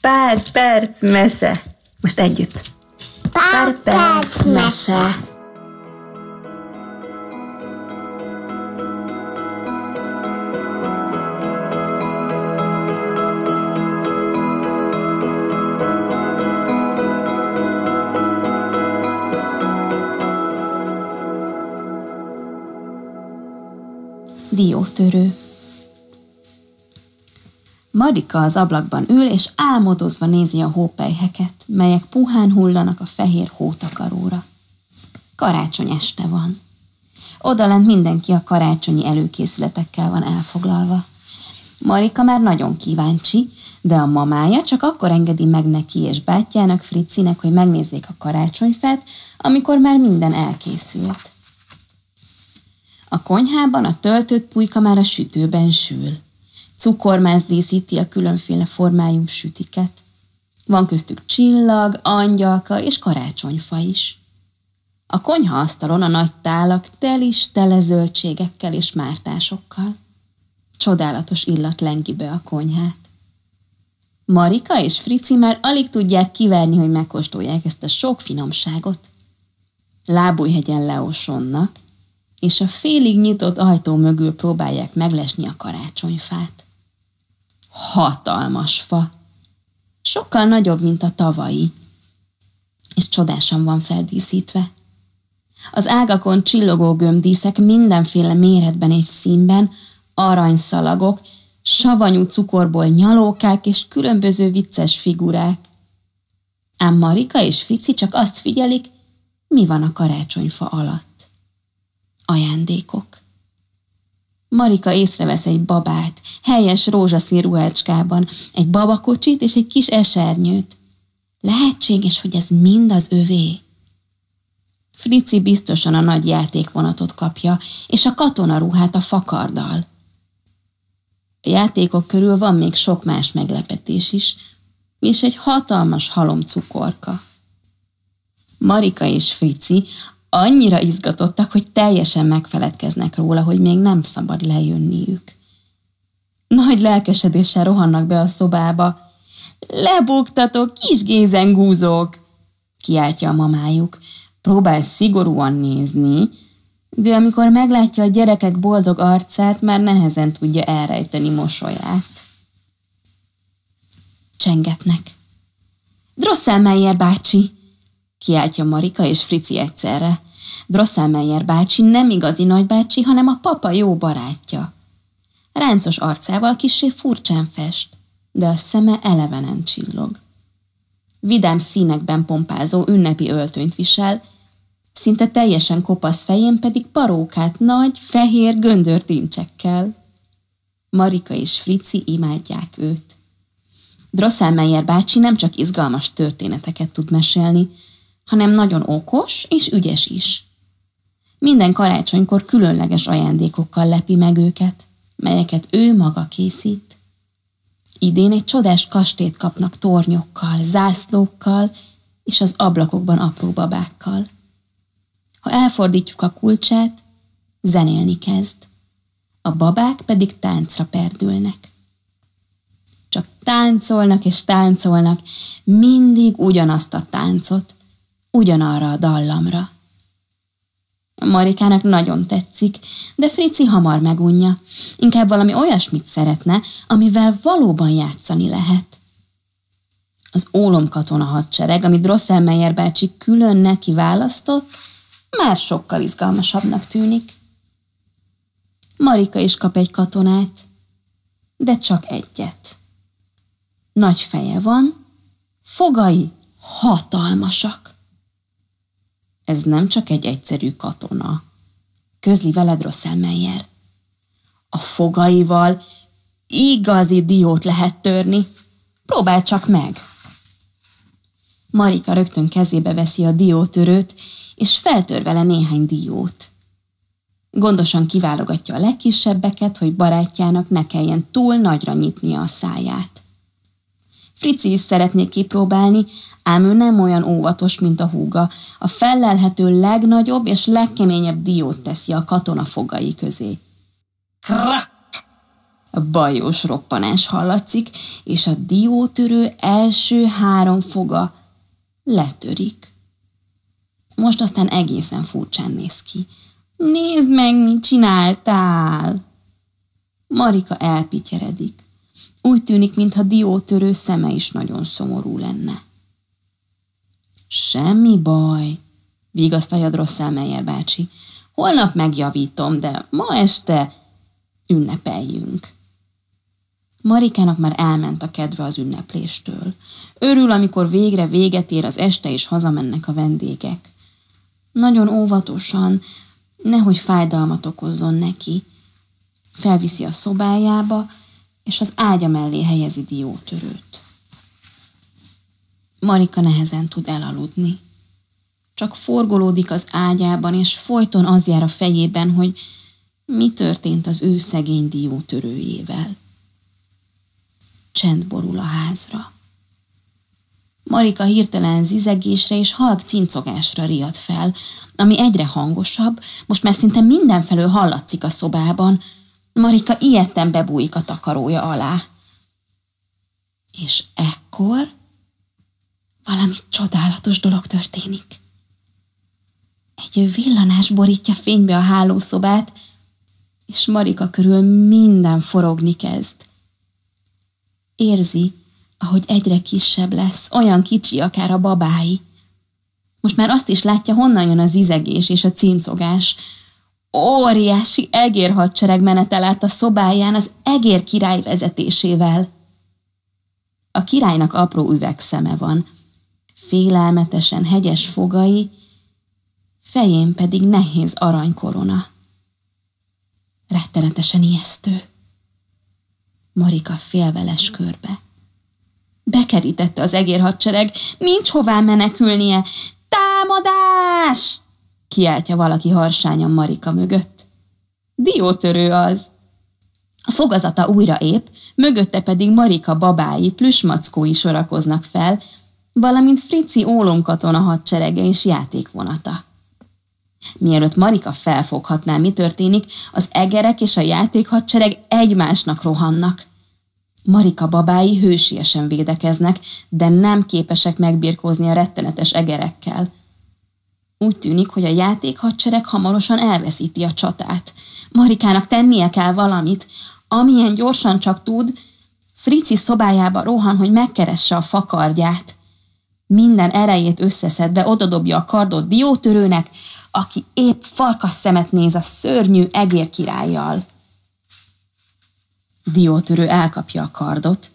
Pár perc mese. Most együtt. Pár perc mese. Diótörő Marika az ablakban ül, és álmodozva nézi a hópelyheket, melyek puhán hullanak a fehér hótakaróra. Karácsony este van. Odalent mindenki a karácsonyi előkészületekkel van elfoglalva. Marika már nagyon kíváncsi, de a mamája csak akkor engedi meg neki és bátyjának, Fricinek, hogy megnézzék a karácsonyfát, amikor már minden elkészült. A konyhában a töltött pulyka már a sütőben sül. Cukormáz díszíti a különféle formájú sütiket. Van köztük csillag, angyalka és karácsonyfa is. A konyhaasztalon a nagy tálak telis tele zöldségekkel és mártásokkal. Csodálatos illat lengi be a konyhát. Marika és Frici már alig tudják kiverni, hogy megkóstolják ezt a sok finomságot. Lábújhegyen leosonnak, és a félig nyitott ajtó mögül próbálják meglesni a karácsonyfát. Hatalmas fa. Sokkal nagyobb, mint a tavalyi, és csodásan van feldíszítve. Az ágakon csillogó gömbdíszek mindenféle méretben és színben, aranyszalagok, savanyú cukorból nyalókák és különböző vicces figurák. Ám Marika és Fici csak azt figyelik, mi van a karácsonyfa alatt ajándékok. Marika észrevesz egy babát, helyes rózsaszín ruhácskában, egy babakocsit és egy kis esernyőt. Lehetséges, hogy ez mind az övé. Frici biztosan a nagy játékvonatot kapja, és a katonaruhát a fakarddal. A játékok körül van még sok más meglepetés is, és egy hatalmas halom cukorka. Marika és Frici annyira izgatottak, hogy teljesen megfeledkeznek róla, hogy még nem szabad lejönniük. Nagy lelkesedéssel rohannak be a szobába. Lebuktatok, kis gézengúzók! kiáltja a mamájuk. Próbál szigorúan nézni, de amikor meglátja a gyerekek boldog arcát, már nehezen tudja elrejteni mosolyát. Csengetnek. Drosselmeyer bácsi! Kiáltja Marika és Frici egyszerre. Drosselmeyer bácsi nem igazi nagybácsi, hanem a papa jó barátja. Ráncos arcával kisé furcsán fest, de a szeme elevenen csillog. Vidám színekben pompázó ünnepi öltönyt visel, szinte teljesen kopasz fején pedig parókát nagy, fehér göndörtincsekkel. Marika és Frici imádják őt. Drosselmeyer bácsi nem csak izgalmas történeteket tud mesélni, hanem nagyon okos és ügyes is. Minden karácsonykor különleges ajándékokkal lepi meg őket, melyeket ő maga készít. Idén egy csodás kastét kapnak tornyokkal, zászlókkal és az ablakokban apró babákkal. Ha elfordítjuk a kulcsát, zenélni kezd, a babák pedig táncra perdülnek. Csak táncolnak és táncolnak, mindig ugyanazt a táncot, ugyanarra a dallamra. Marikának nagyon tetszik, de Frici hamar megunja. Inkább valami olyasmit szeretne, amivel valóban játszani lehet. Az ólomkatona hadsereg, amit Drosselmeyer bácsi külön neki választott, már sokkal izgalmasabbnak tűnik. Marika is kap egy katonát, de csak egyet. Nagy feje van, fogai hatalmasak. Ez nem csak egy egyszerű katona. Közli veled Rosselmeyer. A fogaival igazi diót lehet törni. Próbál csak meg! Marika rögtön kezébe veszi a diótörőt, és feltör vele néhány diót. Gondosan kiválogatja a legkisebbeket, hogy barátjának ne kelljen túl nagyra nyitnia a száját. Frici is szeretné kipróbálni, ám ő nem olyan óvatos, mint a húga. A fellelhető legnagyobb és legkeményebb diót teszi a katona fogai közé. Krak! Bajós roppanás hallatszik, és a diótörő első három foga letörik. Most aztán egészen furcsán néz ki. Nézd meg, mit csináltál! Marika elpityeredik. Úgy tűnik, mintha diótörő szeme is nagyon szomorú lenne. Semmi baj, vigasztalja Drosszel Meyer bácsi. Holnap megjavítom, de ma este ünnepeljünk. Marikának már elment a kedve az ünnepléstől. Örül, amikor végre véget ér az este, és hazamennek a vendégek. Nagyon óvatosan, nehogy fájdalmat okozzon neki. Felviszi a szobájába, és az ágya mellé helyezi diótörőt. Marika nehezen tud elaludni. Csak forgolódik az ágyában, és folyton az jár a fejében, hogy mi történt az ő szegény diótörőjével. Csend borul a házra. Marika hirtelen zizegésre és halk cincogásra riad fel, ami egyre hangosabb, most már szinte mindenfelől hallatszik a szobában. Marika ilyetten bebújik a takarója alá. És ekkor valami csodálatos dolog történik. Egy villanás borítja fénybe a hálószobát, és Marika körül minden forogni kezd. Érzi, ahogy egyre kisebb lesz, olyan kicsi akár a babái. Most már azt is látja, honnan jön az izegés és a cincogás. Óriási egérhadsereg menetel át a szobáján az egér király vezetésével. A királynak apró üvegszeme van, félelmetesen hegyes fogai, fején pedig nehéz aranykorona. Rettenetesen ijesztő. Marika félveles körbe. Bekerítette az egérhadsereg, nincs hová menekülnie. Támadás! Kiáltja valaki harsányan Marika mögött. Diótörő az. A fogazata újra épp, mögötte pedig Marika babái, plüsmackói sorakoznak fel, valamint Frici ólomkatona hadserege és játékvonata. Mielőtt Marika felfoghatná, mi történik, az egerek és a játékhadsereg egymásnak rohannak. Marika babái hősiesen védekeznek, de nem képesek megbirkózni a rettenetes egerekkel. Úgy tűnik, hogy a játékhadsereg hamarosan elveszíti a csatát. Marikának tennie kell valamit, amilyen gyorsan csak tud, Frici szobájába rohan, hogy megkeresse a fakardját. Minden erejét összeszedve odadobja a kardot diótörőnek, aki épp farkas szemet néz a szörnyű egér királlyal. Diótörő elkapja a kardot,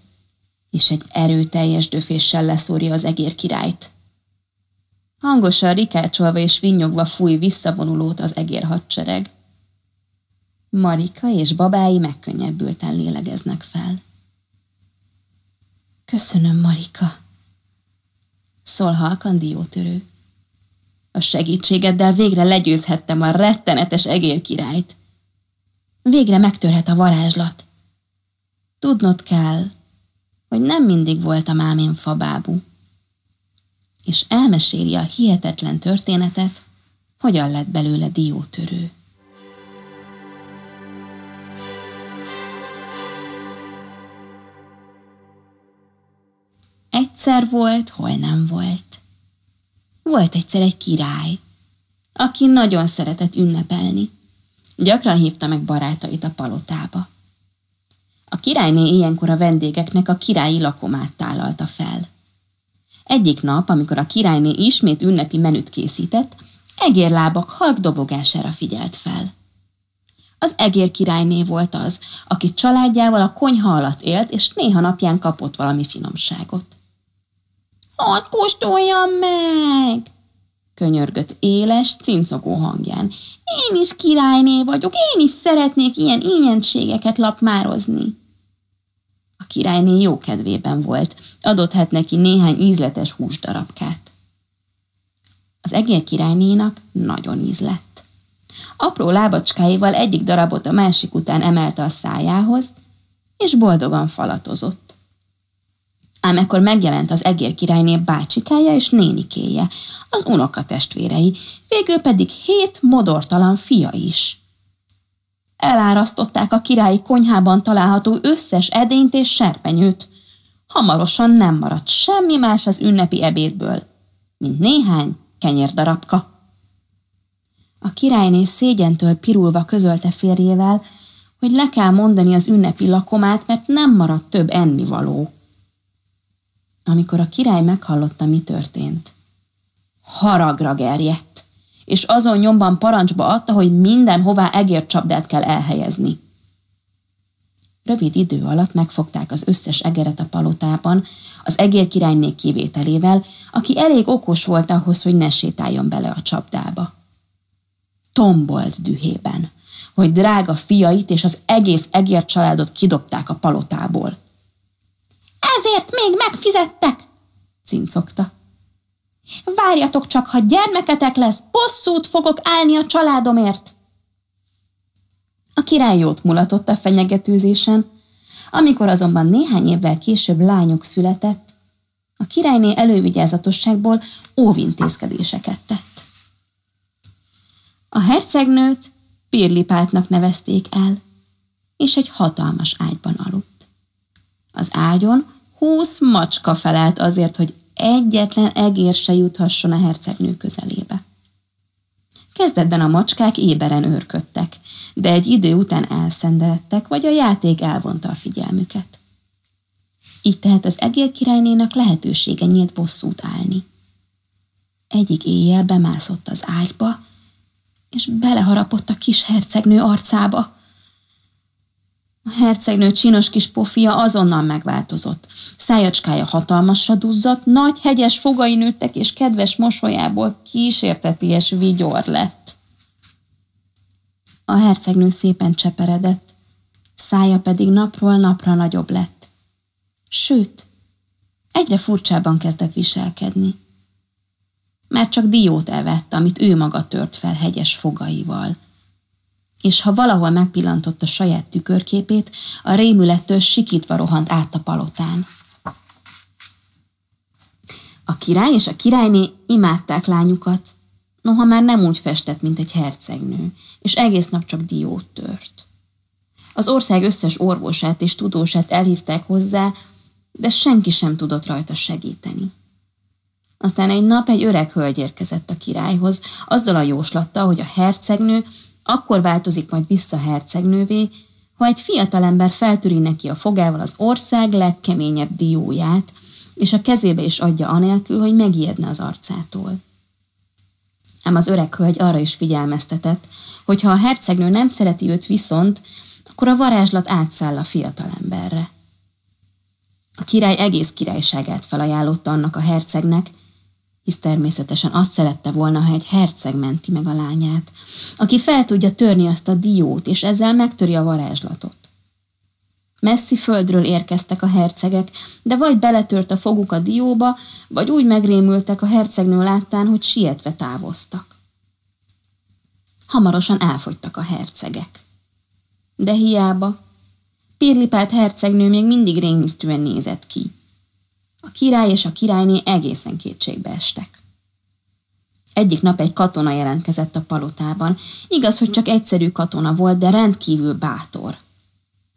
és egy erőteljes döféssel leszórja az egér királyt. Hangosan rikácsolva és vinnyogva fúj visszavonulót az egér hadsereg. Marika és babái megkönnyebbülten lélegeznek fel. Köszönöm, Marika, szól halkan diótörő. A segítségeddel végre legyőzhettem a rettenetes egér királyt. Végre megtörhet a varázslat. Tudnod kell, hogy nem mindig voltam ám én fabábú. És elmeséli a hihetetlen történetet, hogyan lett belőle diótörő. Egyszer volt, hol nem volt. Volt egyszer egy király, aki nagyon szeretett ünnepelni. Gyakran hívta meg barátait a palotába. A királyné ilyenkor a vendégeknek a királyi lakomát tálalta fel. Egyik nap, amikor a királyné ismét ünnepi menüt készített, egérlábak halk dobogására figyelt fel. Az egér királyné volt az, aki családjával a konyha alatt élt, és néha napján kapott valami finomságot. Hadd kóstoljam meg! könyörgött éles, cincogó hangján. Én is királyné vagyok, én is szeretnék ilyen ínyentségeket lapmározni. Királyné jó kedvében volt, adott hát neki néhány ízletes húsdarabkát. Az egér királynénak nagyon ízlett. Apró lábacskáival egyik darabot a másik után emelte a szájához, és boldogan falatozott. Ám ekkor megjelent az egér királyné bácsikája és nénikéje, az unokatestvérei, végül pedig hét modortalan fia is. Elárasztották a királyi konyhában található összes edényt és serpenyőt. Hamarosan nem maradt semmi más az ünnepi ebédből, mint néhány kenyérdarabka. A királyné szégyentől pirulva közölte férjével, hogy le kell mondani az ünnepi lakomát, mert nem maradt több ennivaló. Amikor a király meghallotta, mi történt, haragra gerjedt, és azon nyomban parancsba adta, hogy mindenhová egércsapdát kell elhelyezni. Rövid idő alatt megfogták az összes egeret a palotában, az egér királyné kivételével, aki elég okos volt ahhoz, hogy ne sétáljon bele a csapdába. Tombolt dühében, hogy drága fiait és az egész egér családot kidobták a palotából. Ezért még megfizettek, cincogta. Várjatok csak, ha gyermeketek lesz, bosszút fogok állni a családomért. A király jót mulatott a fenyegetőzésen, amikor azonban néhány évvel később lányok született, a királyné elővigyázatosságból óvintézkedéseket tett. A hercegnőt Pirlipátnak nevezték el, és egy hatalmas ágyban aludt. Az ágyon húsz macska felelt azért, hogy egyetlen egér se juthasson a hercegnő közelébe. Kezdetben a macskák éberen őrködtek, de egy idő után elszenderedtek, vagy a játék elvonta a figyelmüket. Így tehát az egér királynénak lehetősége nyílt bosszút állni. Egyik éjjel bemászott az ágyba, és beleharapott a kis hercegnő arcába. A hercegnő csinos kis pofia azonnal megváltozott. Szájacskája hatalmasra duzzadt, nagy hegyes fogai nőttek, és kedves mosolyából kísérteties vigyor lett. A hercegnő szépen cseperedett, szája pedig napról napra nagyobb lett. Sőt, egyre furcsában kezdett viselkedni. Mert csak diót evett, amit ő maga tört fel hegyes fogaival – és ha valahol megpillantotta saját tükörképét, a rémülettől sikítva rohant át a palotán. A király és a királyné imádták lányukat, noha már nem úgy festett, mint egy hercegnő, és egész nap csak diót tört. Az ország összes orvosát és tudósát elhívták hozzá, de senki sem tudott rajta segíteni. Aztán egy nap egy öreg hölgy érkezett a királyhoz, azzal a jóslattal, hogy a hercegnő akkor változik majd vissza hercegnővé, ha egy fiatalember feltöri neki a fogával az ország legkeményebb dióját, és a kezébe is adja anélkül, hogy megijedne az arcától. Ám az öreg hölgy arra is figyelmeztetett, hogy ha a hercegnő nem szereti őt viszont, akkor a varázslat átszáll a fiatalemberre. A király egész királyságát felajánlotta annak a hercegnek, hisz természetesen azt szerette volna, ha egy herceg menti meg a lányát, aki fel tudja törni azt a diót, és ezzel megtöri a varázslatot. Messzi földről érkeztek a hercegek, de vagy beletört a foguk a dióba, vagy úgy megrémültek a hercegnő láttán, hogy sietve távoztak. Hamarosan elfogytak a hercegek. De hiába. Pirlipát hercegnő még mindig rémisztően nézett ki. A király és a királyné egészen kétségbe estek. Egyik nap egy katona jelentkezett a palotában. Igaz, hogy csak egyszerű katona volt, de rendkívül bátor.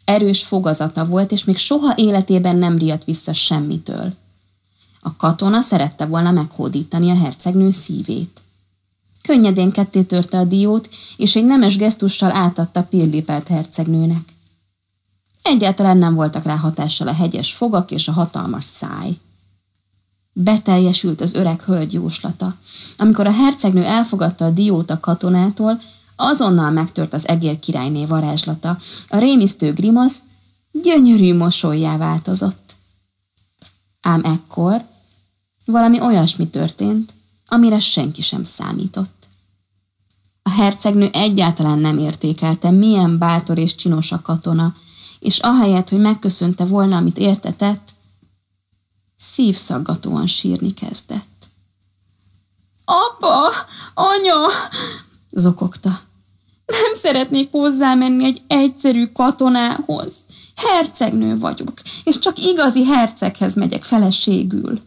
Erős fogazata volt, és még soha életében nem riadt vissza semmitől. A katona szerette volna meghódítani a hercegnő szívét. Könnyedén ketté törte a diót, és egy nemes gesztussal átadta Pirlipelt hercegnőnek. Egyáltalán nem voltak rá hatással a hegyes fogak és a hatalmas száj. Beteljesült az öreg hölgy jóslata. Amikor a hercegnő elfogadta a diót a katonától, azonnal megtört az egér királyné varázslata. A rémisztő grimasz gyönyörű mosolyjá változott. Ám ekkor valami olyasmi történt, amire senki sem számított. A hercegnő egyáltalán nem értékelte, milyen bátor és csinos a katona, és ahelyett, hogy megköszönte volna, amit értetett, szívszaggatóan sírni kezdett. Apa, anya, zokogta. Nem szeretnék hozzámenni egy egyszerű katonához. Hercegnő vagyok, és csak igazi herceghez megyek feleségül.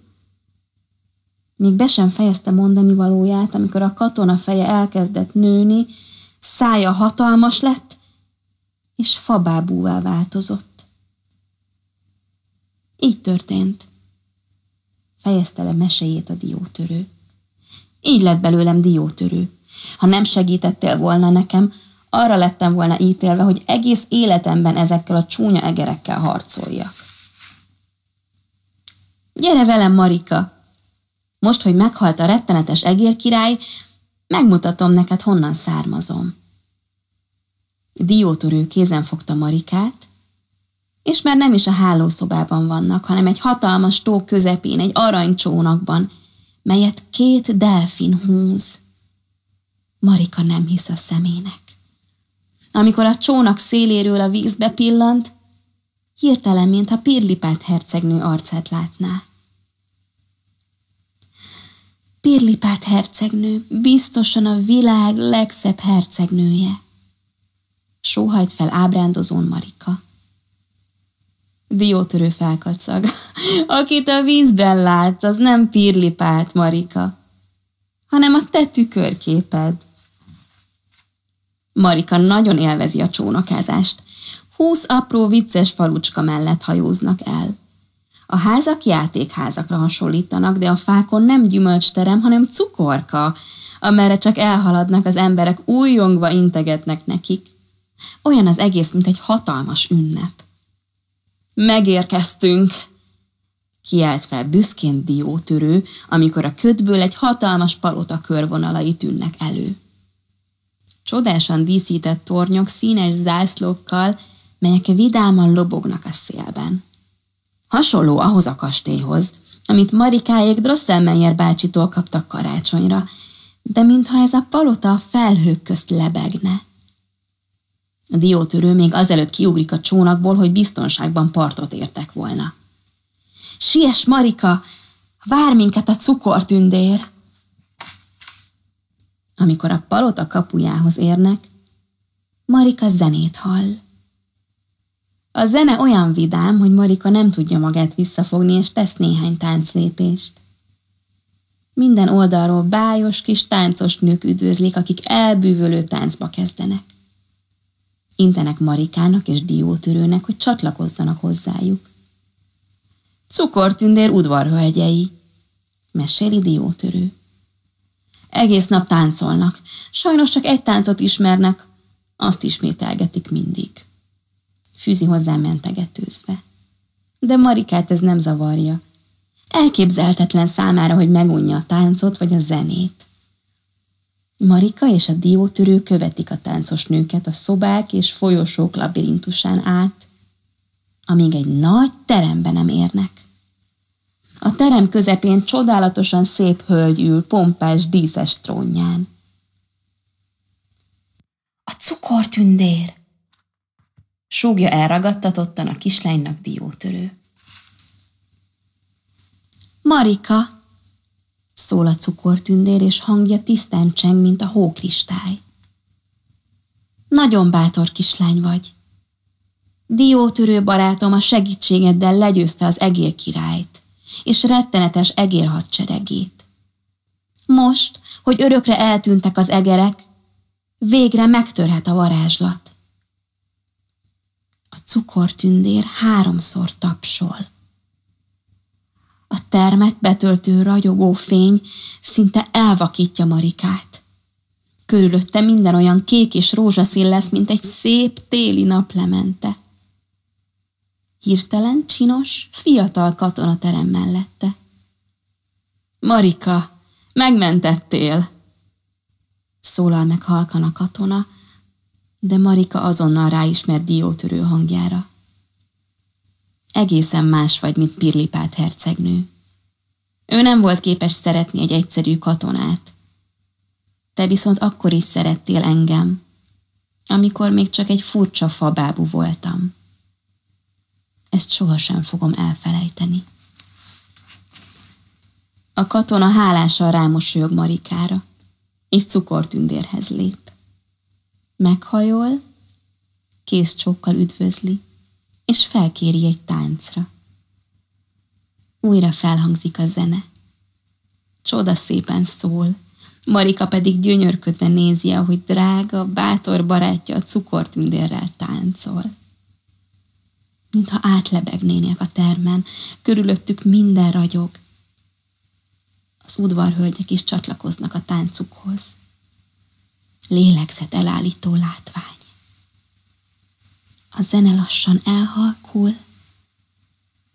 Még be sem fejezte mondani valóját, amikor a katona feje elkezdett nőni, szája hatalmas lett, és fabábúvá változott. Így történt. Fejezte be meséjét a diótörő. Így lett belőlem diótörő. Ha nem segítettél volna nekem, arra lettem volna ítélve, hogy egész életemben ezekkel a csúnya egerekkel harcoljak. Gyere velem, Marika! Most, hogy meghalt a rettenetes egérkirály, megmutatom neked, honnan származom. Diótörő kézen fogta Marikát, és már nem is a hálószobában vannak, hanem egy hatalmas tó közepén, egy aranycsónakban, melyet két delfin húz. Marika nem hisz a szemének. Amikor a csónak széléről a vízbe pillant, hirtelen, mintha Pirlipát hercegnő arcát látná. Pirlipát hercegnő, biztosan a világ legszebb hercegnője. Sóhajt fel ábrándozón Marika. Diótörő felkacag. Akit a vízben látsz, az nem Pirlipát, Marika, hanem a te tükörképed. Marika nagyon élvezi a csónakázást. Húsz apró vicces falucska mellett hajóznak el. A házak játékházakra hasonlítanak, de a fákon nem gyümölcsterem, hanem cukorka, amerre csak elhaladnak az emberek újjongva integetnek nekik. Olyan az egész, mint egy hatalmas ünnep. Megérkeztünk! Kiált fel büszkén diótörő, amikor a ködből egy hatalmas palota körvonalai tűnnek elő. Csodásan díszített tornyok színes zászlókkal, melyek vidáman lobognak a szélben. Hasonló ahhoz a kastélyhoz, amit Marikáék Drosselmeyer bácsitól kaptak karácsonyra, de mintha ez a palota a felhők közt lebegne. A diótörő még azelőtt kiugrik a csónakból, hogy biztonságban partot értek volna. Siess, Marika! Vár minket a cukortündér! Amikor a palota kapujához érnek, Marika zenét hall. A zene olyan vidám, hogy Marika nem tudja magát visszafogni, és tesz néhány tánclépést. Minden oldalról bájos kis táncos nők üdvözlik, akik elbűvölő táncba kezdenek. Intenek Marikának és Diótörőnek, hogy csatlakozzanak hozzájuk. Cukortündér udvarhölgyei, meséli Diótörő. Egész nap táncolnak. Sajnos csak egy táncot ismernek, azt ismételgetik mindig. Fűzi hozzá mentegetőzve. De Marikát ez nem zavarja. Elképzelhetetlen számára, hogy megunja a táncot vagy a zenét. Marika és a diótörő követik a táncos nőket a szobák és folyosók labirintusán át, amíg egy nagy terembe nem érnek. A terem közepén csodálatosan szép hölgy ül pompás díszes trónján. A cukortündér! Súgja elragadtatottan a kislánynak diótörő. Marika! Szól a cukortündér, és hangja tisztán cseng, mint a hókristály. Nagyon bátor kislány vagy. Diótörő barátom a segítségeddel legyőzte az egér királyt és rettenetes egér hadseregét. Most, hogy örökre eltűntek az egerek, végre megtörhet a varázslat. A cukortündér háromszor tapsol. Termet betöltő ragyogó fény szinte elvakítja Marikát. Körülötte minden olyan kék és rózsaszín lesz, mint egy szép téli naplemente. Hirtelen csinos, fiatal katonaterem mellette. Marika, megmentettél! Szólal meg halkan a katona, de Marika azonnal ráismert diótörő hangjára. Egészen más vagy, mint Pirlipát hercegnő. Ő nem volt képes szeretni egy egyszerű katonát. Te viszont akkor is szerettél engem, amikor még csak egy furcsa fabábú voltam. Ezt sohasem fogom elfelejteni. A katona hálásan rámosolyog Marikára, és cukortündérhez lép. Meghajol, kész csókkal üdvözli, és felkéri egy táncra. Újra felhangzik a zene. Csoda szépen szól, Marika pedig gyönyörködve nézi, ahogy drága, bátor barátja a cukortündérrel táncol. Mintha átlebegnének a termen, körülöttük minden ragyog. Az udvarhölgyek is csatlakoznak a táncukhoz. Lélegzet elállító látvány. A zene lassan elhalkul,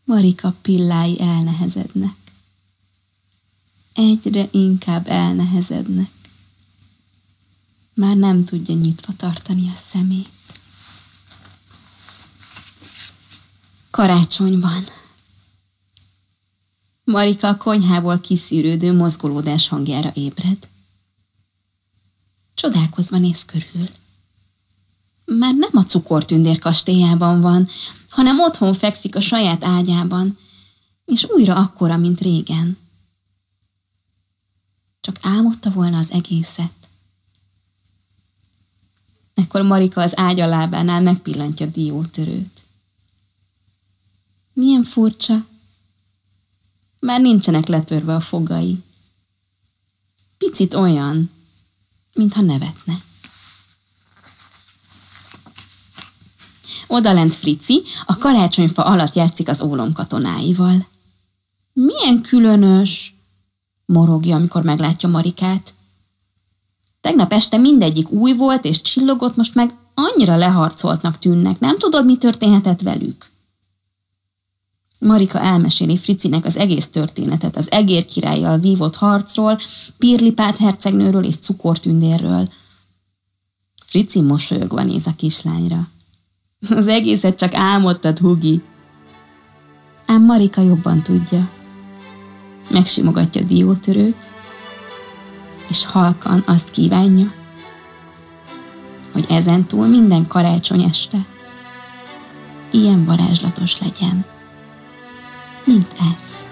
Marika pillái elnehezednek. Egyre inkább elnehezednek. Már nem tudja nyitva tartani a szemét. Karácsony van. Marika a konyhából kiszűrődő mozgolódás hangjára ébred. Csodálkozva néz körül. Már nem a cukortündér kastélyában van, hanem otthon fekszik a saját ágyában, és újra akkora, mint régen. Csak álmodta volna az egészet. Ekkor Marika az ágya lábánál megpillantja diótörőt. Milyen furcsa. Már nincsenek letörve a fogai. Picit olyan, mintha nevetne. Odalent Frici a karácsonyfa alatt játszik az ólom katonáival. Milyen különös, morogja, amikor meglátja Marikát. Tegnap este mindegyik új volt és csillogott, most meg annyira leharcoltnak tűnnek, nem tudod, mi történhetett velük? Marika elmeséli Fricinek az egész történetet, az egér királlyal vívott harcról, Pirlipát hercegnőről és cukortündérről. Frici mosolyogva néz a kislányra. Az egészet csak álmodtad, Hugi. Ám Marika jobban tudja. Megsimogatja diótörőt, és halkan azt kívánja, hogy ezentúl minden karácsony este ilyen varázslatos legyen, mint ez.